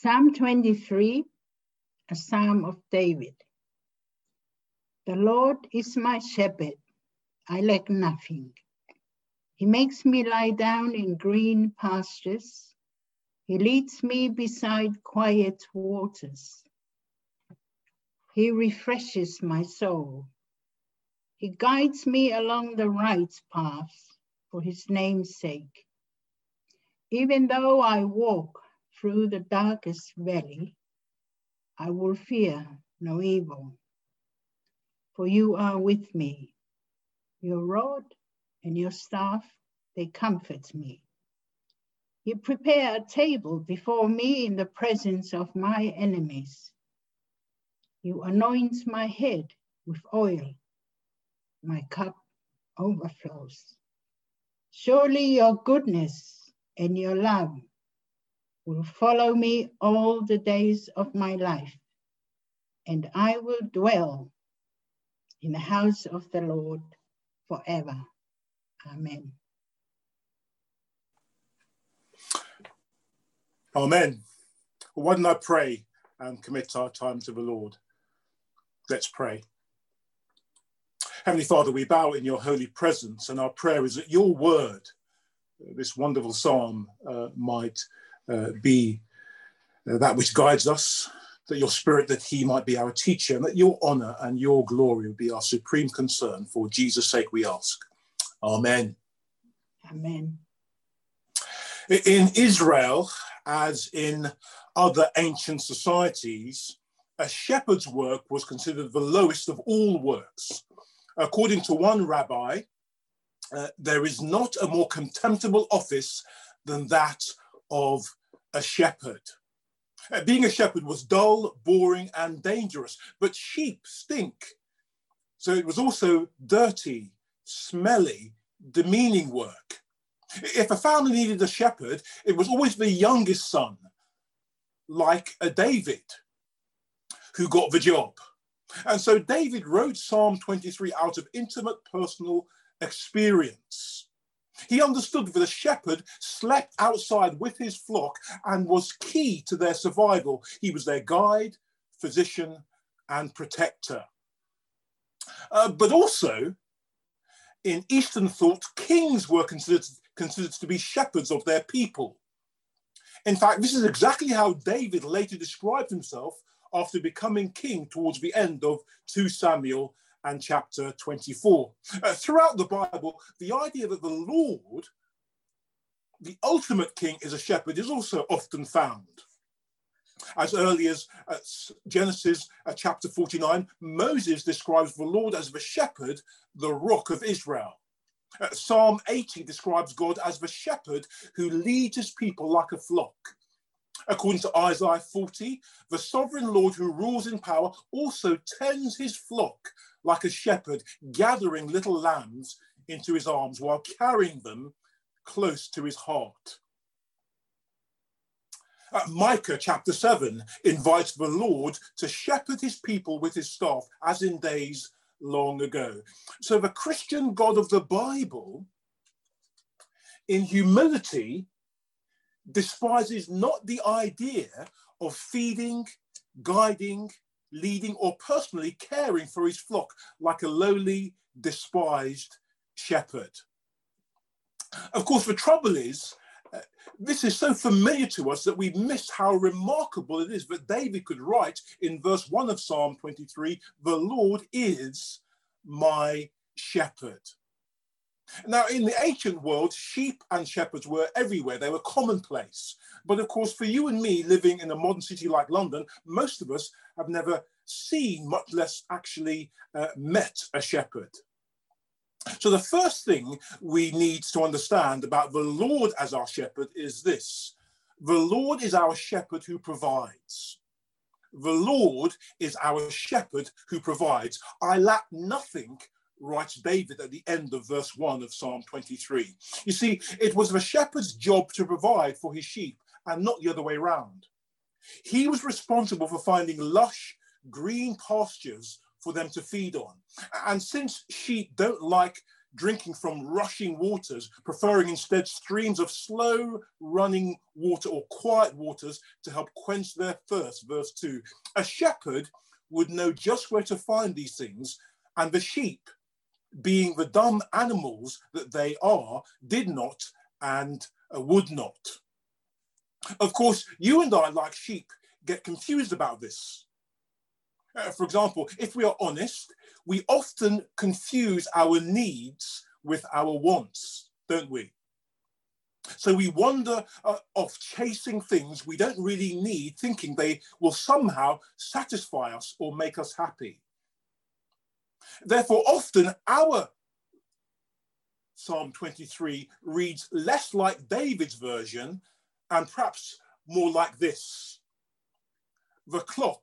Psalm 23, a psalm of David. The Lord is my shepherd, I lack nothing. He makes me lie down in green pastures. He leads me beside quiet waters. He refreshes my soul. He guides me along the right path for his name's sake. Even though I walk through the darkest valley, I will fear no evil. For you are with me. Your rod and your staff, they comfort me. You prepare a table before me in the presence of my enemies. You anoint my head with oil. My cup overflows. Surely your goodness and your love will follow me all the days of my life, and I will dwell in the house of the Lord forever. Amen. Amen. Well, why don't I pray and commit our time to the Lord? Let's pray. Heavenly Father, we bow in your holy presence, and our prayer is that your word, this wonderful psalm, uh, might uh, be uh, that which guides us, that your spirit, that he might be our teacher, and that your honor and your glory will be our supreme concern. For Jesus' sake, we ask. Amen. Amen. In Israel, as in other ancient societies, a shepherd's work was considered the lowest of all works. According to one rabbi, uh, there is not a more contemptible office than that of a shepherd. Uh, being a shepherd was dull, boring, and dangerous, but sheep stink. So it was also dirty, smelly, demeaning work. If a family needed a shepherd, it was always the youngest son, like a David, who got the job. And so David wrote Psalm 23 out of intimate personal experience. He understood that a shepherd slept outside with his flock and was key to their survival. He was their guide, physician, and protector. Uh, but also, in Eastern thought, kings were considered, considered to be shepherds of their people. In fact, this is exactly how David later described himself after becoming king towards the end of 2 Samuel and chapter 24. Uh, throughout the Bible, the idea that the Lord, the ultimate king, is a shepherd is also often found. As early as uh, Genesis uh, chapter 49, Moses describes the Lord as the shepherd, the rock of Israel. Uh, Psalm 80 describes God as the shepherd who leads his people like a flock. According to Isaiah 40, the sovereign Lord who rules in power also tends his flock like a shepherd gathering little lambs into his arms while carrying them close to his heart. Uh, Micah chapter 7 invites the Lord to shepherd his people with his staff, as in days long ago. So the Christian God of the Bible, in humility, despises not the idea of feeding, guiding, leading, or personally caring for his flock like a lowly, despised shepherd. Of course, the trouble is, uh, this is so familiar to us that we miss how remarkable it is that David could write in verse 1 of Psalm 23 The Lord is my shepherd. Now, in the ancient world, sheep and shepherds were everywhere, they were commonplace. But of course, for you and me living in a modern city like London, most of us have never seen, much less actually uh, met a shepherd. So, the first thing we need to understand about the Lord as our shepherd is this the Lord is our shepherd who provides. The Lord is our shepherd who provides. I lack nothing writes David at the end of verse 1 of Psalm 23. You see, it was the shepherd's job to provide for his sheep and not the other way around. He was responsible for finding lush green pastures for them to feed on. And since sheep don't like drinking from rushing waters, preferring instead streams of slow running water or quiet waters to help quench their thirst. Verse 2. A shepherd would know just where to find these things, and the sheep, being the dumb animals that they are, did not and uh, would not. Of course, you and I, like sheep, get confused about this. Uh, for example, if we are honest, we often confuse our needs with our wants, don't we? So we wander uh, off chasing things we don't really need, thinking they will somehow satisfy us or make us happy. Therefore, often our Psalm 23 reads less like David's version and perhaps more like this The clock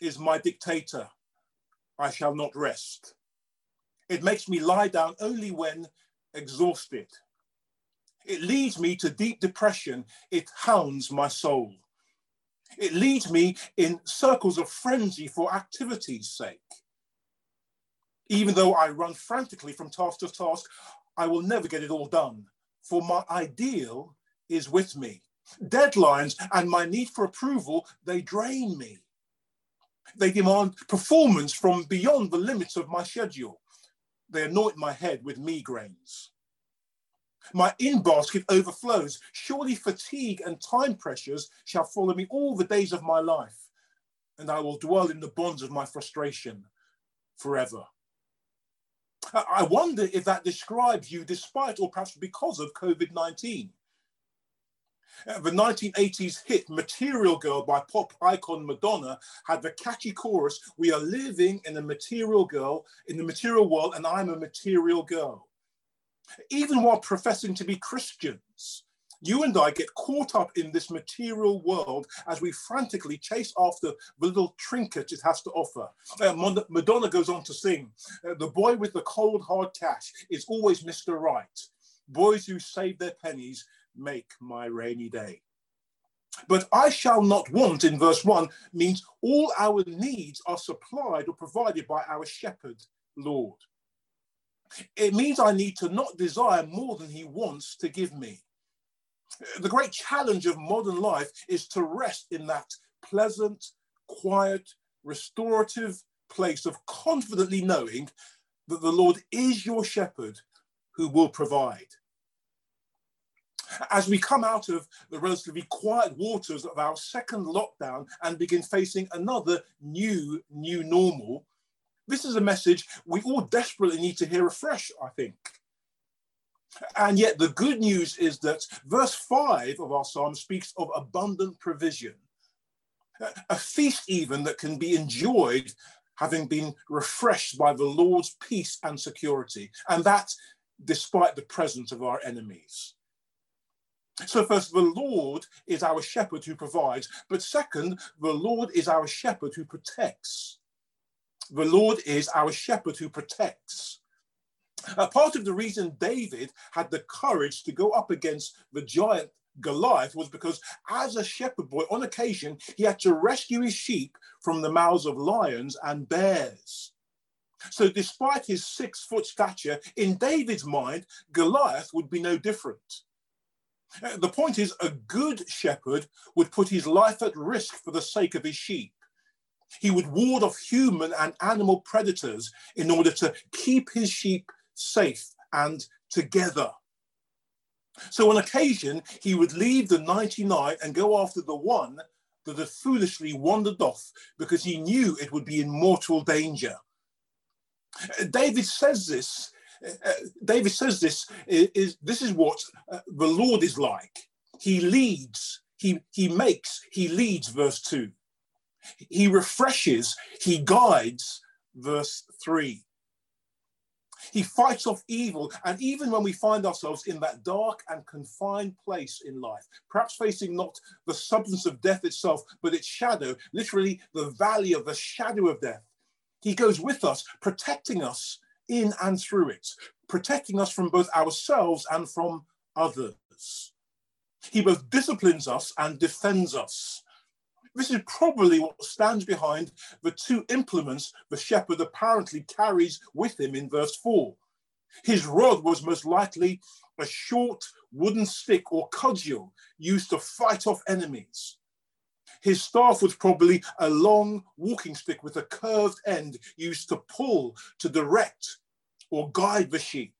is my dictator. I shall not rest. It makes me lie down only when exhausted. It leads me to deep depression. It hounds my soul. It leads me in circles of frenzy for activity's sake. Even though I run frantically from task to task, I will never get it all done, for my ideal is with me. Deadlines and my need for approval, they drain me. They demand performance from beyond the limits of my schedule. They anoint my head with migraines. My in basket overflows. Surely fatigue and time pressures shall follow me all the days of my life, and I will dwell in the bonds of my frustration forever. I wonder if that describes you despite or perhaps because of COVID 19. Uh, the 1980s hit Material Girl by pop icon Madonna had the catchy chorus, We are living in a material girl, in the material world, and I'm a material girl. Even while professing to be Christians, you and I get caught up in this material world as we frantically chase after the little trinkets it has to offer. Uh, Madonna goes on to sing, uh, The boy with the cold hard cash is always Mr. Right. Boys who save their pennies make my rainy day. But I shall not want in verse 1 means all our needs are supplied or provided by our shepherd, Lord. It means I need to not desire more than he wants to give me. The great challenge of modern life is to rest in that pleasant, quiet, restorative place of confidently knowing that the Lord is your shepherd who will provide as we come out of the relatively quiet waters of our second lockdown and begin facing another new, new normal, this is a message we all desperately need to hear afresh, I think. And yet, the good news is that verse 5 of our psalm speaks of abundant provision, a feast even that can be enjoyed having been refreshed by the Lord's peace and security, and that despite the presence of our enemies. So, first, the Lord is our shepherd who provides, but second, the Lord is our shepherd who protects. The Lord is our shepherd who protects. A part of the reason David had the courage to go up against the giant Goliath was because, as a shepherd boy, on occasion, he had to rescue his sheep from the mouths of lions and bears. So, despite his six foot stature, in David's mind, Goliath would be no different. Uh, the point is, a good shepherd would put his life at risk for the sake of his sheep. He would ward off human and animal predators in order to keep his sheep safe and together. So, on occasion, he would leave the 99 and go after the one that had foolishly wandered off because he knew it would be in mortal danger. Uh, David says this uh, David says this is, is this is what uh, the Lord is like. He leads, he, he makes, he leads, verse 2. He refreshes, he guides, verse 3. He fights off evil. And even when we find ourselves in that dark and confined place in life, perhaps facing not the substance of death itself, but its shadow, literally the valley of the shadow of death, he goes with us, protecting us in and through it, protecting us from both ourselves and from others. He both disciplines us and defends us. This is probably what stands behind the two implements the shepherd apparently carries with him in verse 4. His rod was most likely a short wooden stick or cudgel used to fight off enemies. His staff was probably a long walking stick with a curved end used to pull, to direct, or guide the sheep.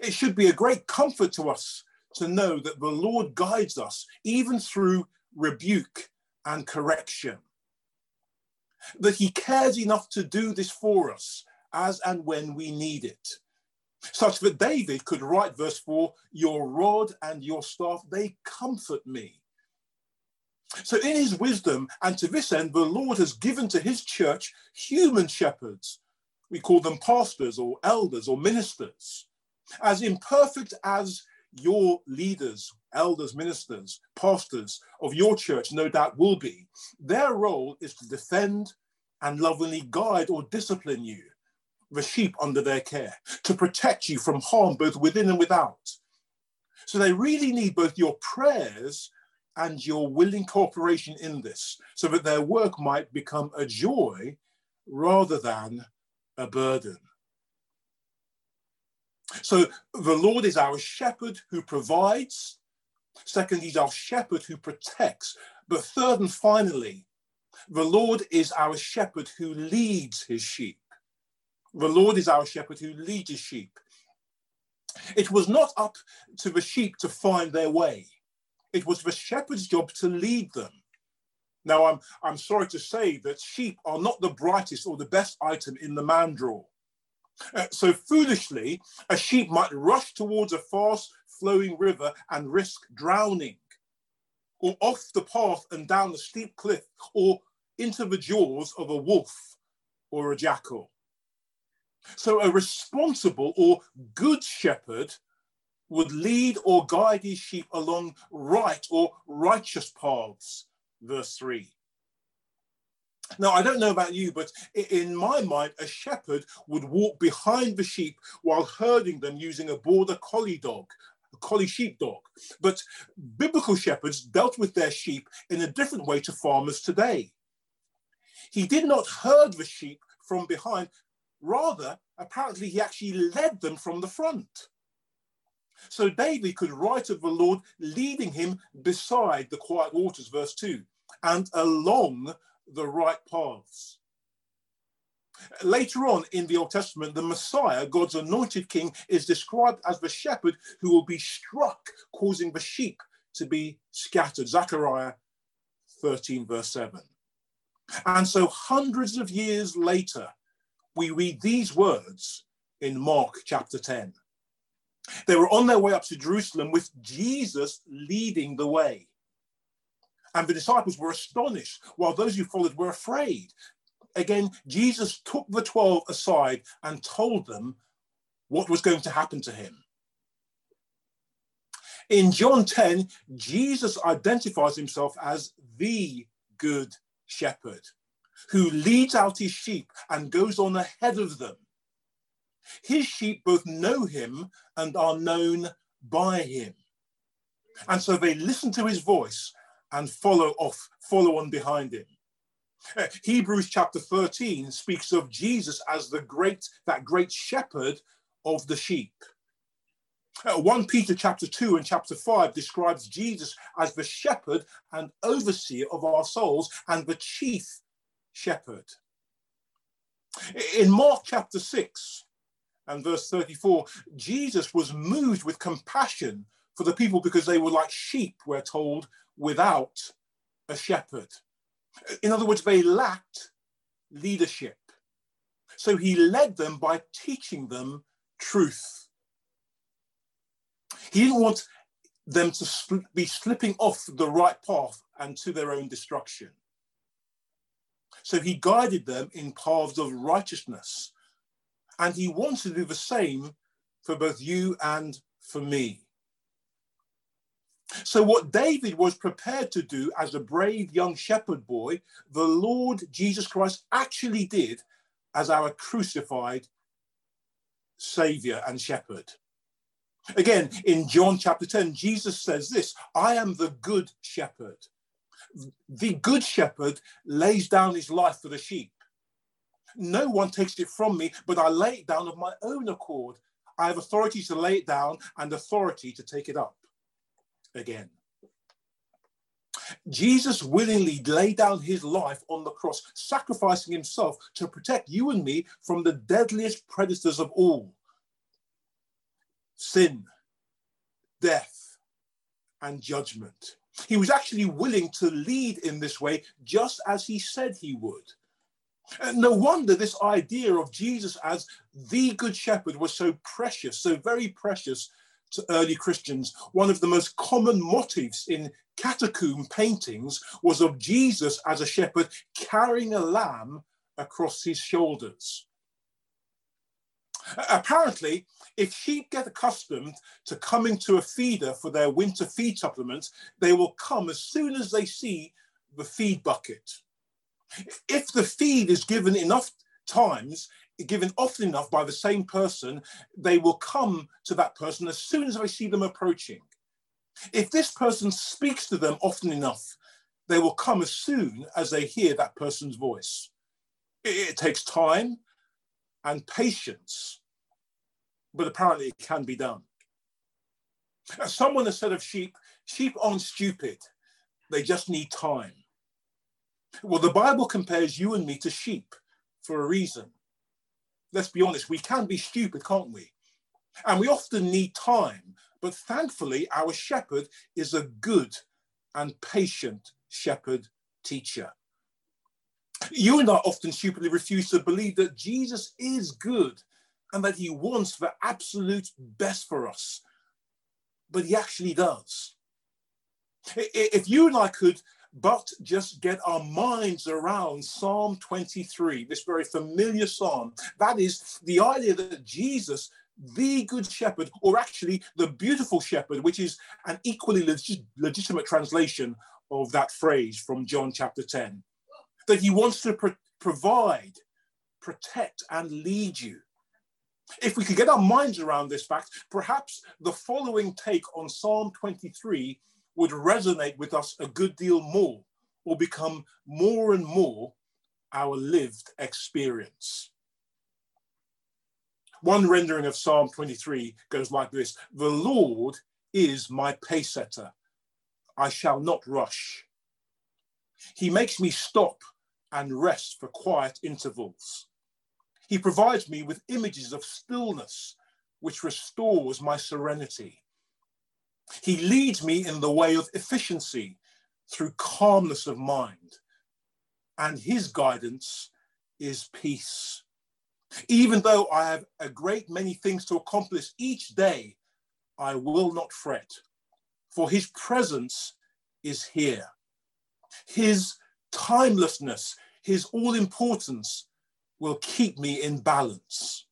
It should be a great comfort to us to know that the Lord guides us even through rebuke and correction. That he cares enough to do this for us as and when we need it. Such that David could write verse 4 Your rod and your staff, they comfort me. So, in his wisdom, and to this end, the Lord has given to his church human shepherds. We call them pastors or elders or ministers. As imperfect as your leaders, elders, ministers, pastors of your church no doubt will be, their role is to defend and lovingly guide or discipline you, the sheep under their care, to protect you from harm both within and without. So they really need both your prayers and your willing cooperation in this so that their work might become a joy rather than a burden. So the Lord is our shepherd who provides. Second, he's our shepherd who protects. But third and finally, the Lord is our shepherd who leads his sheep. The Lord is our shepherd who leads his sheep. It was not up to the sheep to find their way. It was the shepherd's job to lead them. Now, I'm, I'm sorry to say that sheep are not the brightest or the best item in the man drawer. Uh, so foolishly, a sheep might rush towards a fast flowing river and risk drowning, or off the path and down the steep cliff, or into the jaws of a wolf or a jackal. So a responsible or good shepherd would lead or guide his sheep along right or righteous paths. Verse 3. Now, I don't know about you, but in my mind, a shepherd would walk behind the sheep while herding them using a border collie dog, a collie sheepdog. But biblical shepherds dealt with their sheep in a different way to farmers today. He did not herd the sheep from behind, rather, apparently, he actually led them from the front. So David could write of the Lord leading him beside the quiet waters, verse 2, and along the right paths. Later on in the Old Testament, the Messiah, God's anointed king, is described as the shepherd who will be struck, causing the sheep to be scattered. Zechariah 13, verse 7. And so, hundreds of years later, we read these words in Mark chapter 10. They were on their way up to Jerusalem with Jesus leading the way. And the disciples were astonished, while those who followed were afraid. Again, Jesus took the 12 aside and told them what was going to happen to him. In John 10, Jesus identifies himself as the good shepherd who leads out his sheep and goes on ahead of them. His sheep both know him and are known by him. And so they listen to his voice and follow off, follow on behind him. Uh, Hebrews chapter 13 speaks of Jesus as the great, that great shepherd of the sheep. Uh, 1 Peter chapter 2 and chapter 5 describes Jesus as the shepherd and overseer of our souls and the chief shepherd. In Mark chapter 6 and verse 34, Jesus was moved with compassion for the people because they were like sheep, we're told, without a shepherd. In other words, they lacked leadership. So he led them by teaching them truth. He didn't want them to be slipping off the right path and to their own destruction. So he guided them in paths of righteousness. And he wants to do the same for both you and for me. So, what David was prepared to do as a brave young shepherd boy, the Lord Jesus Christ actually did as our crucified Savior and shepherd. Again, in John chapter 10, Jesus says this I am the good shepherd. The good shepherd lays down his life for the sheep. No one takes it from me, but I lay it down of my own accord. I have authority to lay it down and authority to take it up again. Jesus willingly laid down his life on the cross, sacrificing himself to protect you and me from the deadliest predators of all sin, death, and judgment. He was actually willing to lead in this way, just as he said he would. And no wonder this idea of Jesus as the Good Shepherd was so precious, so very precious to early Christians. One of the most common motifs in catacomb paintings was of Jesus as a shepherd carrying a lamb across his shoulders. Apparently, if sheep get accustomed to coming to a feeder for their winter feed supplements, they will come as soon as they see the feed bucket. If the feed is given enough times, given often enough by the same person, they will come to that person as soon as they see them approaching. If this person speaks to them often enough, they will come as soon as they hear that person's voice. It, it takes time and patience, but apparently it can be done. Someone has said of sheep, sheep aren't stupid, they just need time. Well, the Bible compares you and me to sheep for a reason. Let's be honest, we can be stupid, can't we? And we often need time, but thankfully, our shepherd is a good and patient shepherd teacher. You and I often stupidly refuse to believe that Jesus is good and that he wants the absolute best for us, but he actually does. If you and I could but just get our minds around Psalm 23, this very familiar psalm. That is the idea that Jesus, the good shepherd, or actually the beautiful shepherd, which is an equally legit, legitimate translation of that phrase from John chapter 10, that he wants to pro- provide, protect, and lead you. If we could get our minds around this fact, perhaps the following take on Psalm 23 would resonate with us a good deal more or become more and more our lived experience. One rendering of Psalm 23 goes like this The Lord is my pace setter. I shall not rush. He makes me stop and rest for quiet intervals. He provides me with images of stillness, which restores my serenity. He leads me in the way of efficiency through calmness of mind. And his guidance is peace. Even though I have a great many things to accomplish each day, I will not fret, for his presence is here. His timelessness, his all importance will keep me in balance.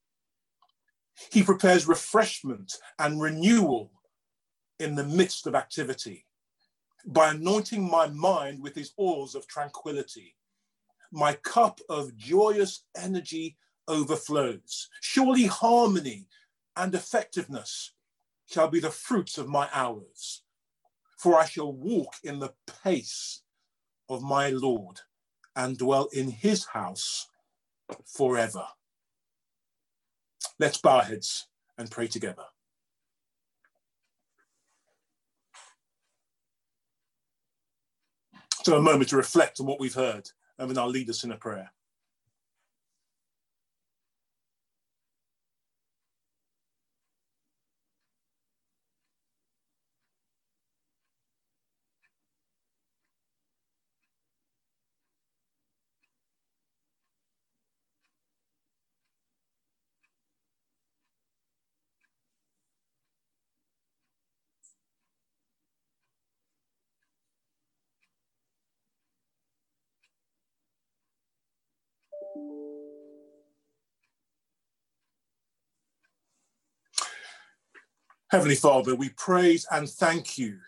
He prepares refreshment and renewal in the midst of activity by anointing my mind with his oils of tranquility. My cup of joyous energy overflows. Surely harmony and effectiveness shall be the fruits of my hours, for I shall walk in the pace of my Lord and dwell in his house forever. Let's bow our heads and pray together. So a moment to reflect on what we've heard, and then I'll lead us in a prayer. Heavenly Father, we praise and thank you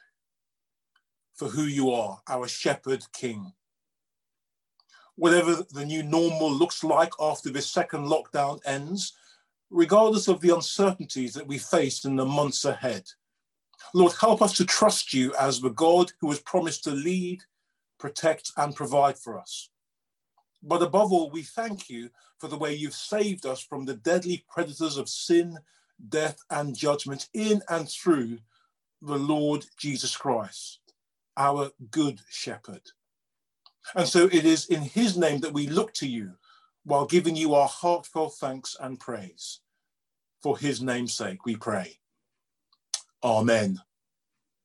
for who you are, our shepherd king. Whatever the new normal looks like after this second lockdown ends, regardless of the uncertainties that we face in the months ahead, Lord, help us to trust you as the God who has promised to lead, protect, and provide for us. But above all, we thank you for the way you've saved us from the deadly predators of sin, death, and judgment in and through the Lord Jesus Christ, our good shepherd. And so it is in his name that we look to you while giving you our heartfelt thanks and praise. For his name's sake, we pray. Amen.